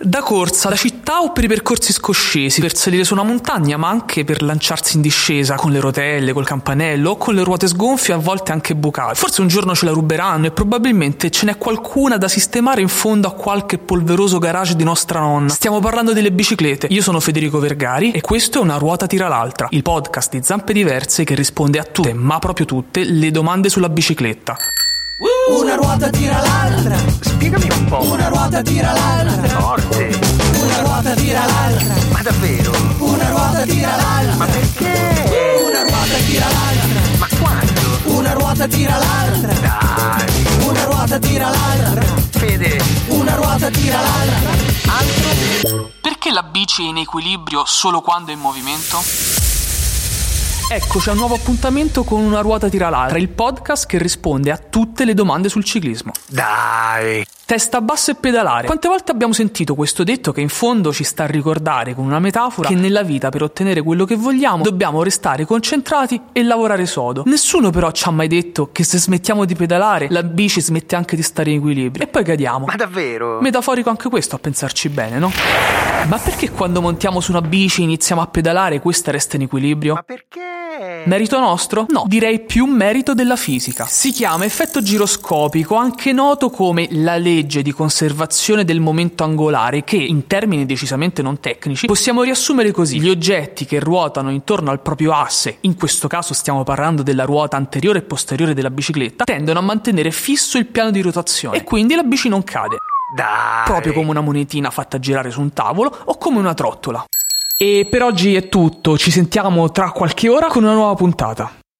Da corsa, da città o per i percorsi scoscesi, per salire su una montagna, ma anche per lanciarsi in discesa con le rotelle, col campanello o con le ruote sgonfie, a volte anche bucate. Forse un giorno ce la ruberanno e probabilmente ce n'è qualcuna da sistemare in fondo a qualche polveroso garage di nostra nonna. Stiamo parlando delle biciclette. Io sono Federico Vergari e questo è Una ruota tira l'altra, il podcast di Zampe Diverse che risponde a tutte, ma proprio tutte, le domande sulla bicicletta. Una ruota tira l'altra. Spiegami un po'. Una ruota tira l'altra. Forte. Una ruota tira l'altra. Ma davvero? Una ruota tira l'altra. Ma perché? Una ruota tira l'altra. Ma quando? Una ruota tira l'altra. Dai. Una ruota tira l'altra. Fede. Una ruota tira l'altra. Altro? Perché la bici è in equilibrio solo quando è in movimento? Eccoci a un nuovo appuntamento con una ruota tira l'altra, il podcast che risponde a tutte le domande sul ciclismo. Dai. Testa bassa e pedalare. Quante volte abbiamo sentito questo detto che in fondo ci sta a ricordare con una metafora che nella vita per ottenere quello che vogliamo dobbiamo restare concentrati e lavorare sodo. Nessuno però ci ha mai detto che se smettiamo di pedalare la bici smette anche di stare in equilibrio e poi cadiamo. Ma davvero? Metaforico anche questo a pensarci bene, no? Ma perché quando montiamo su una bici e iniziamo a pedalare questa resta in equilibrio? Ma perché? Merito nostro? No, direi più merito della fisica. Si chiama effetto giroscopico, anche noto come la legge di conservazione del momento angolare, che in termini decisamente non tecnici possiamo riassumere così: gli oggetti che ruotano intorno al proprio asse, in questo caso stiamo parlando della ruota anteriore e posteriore della bicicletta, tendono a mantenere fisso il piano di rotazione e quindi la bici non cade, Dai. proprio come una monetina fatta girare su un tavolo o come una trottola. E per oggi è tutto, ci sentiamo tra qualche ora con una nuova puntata.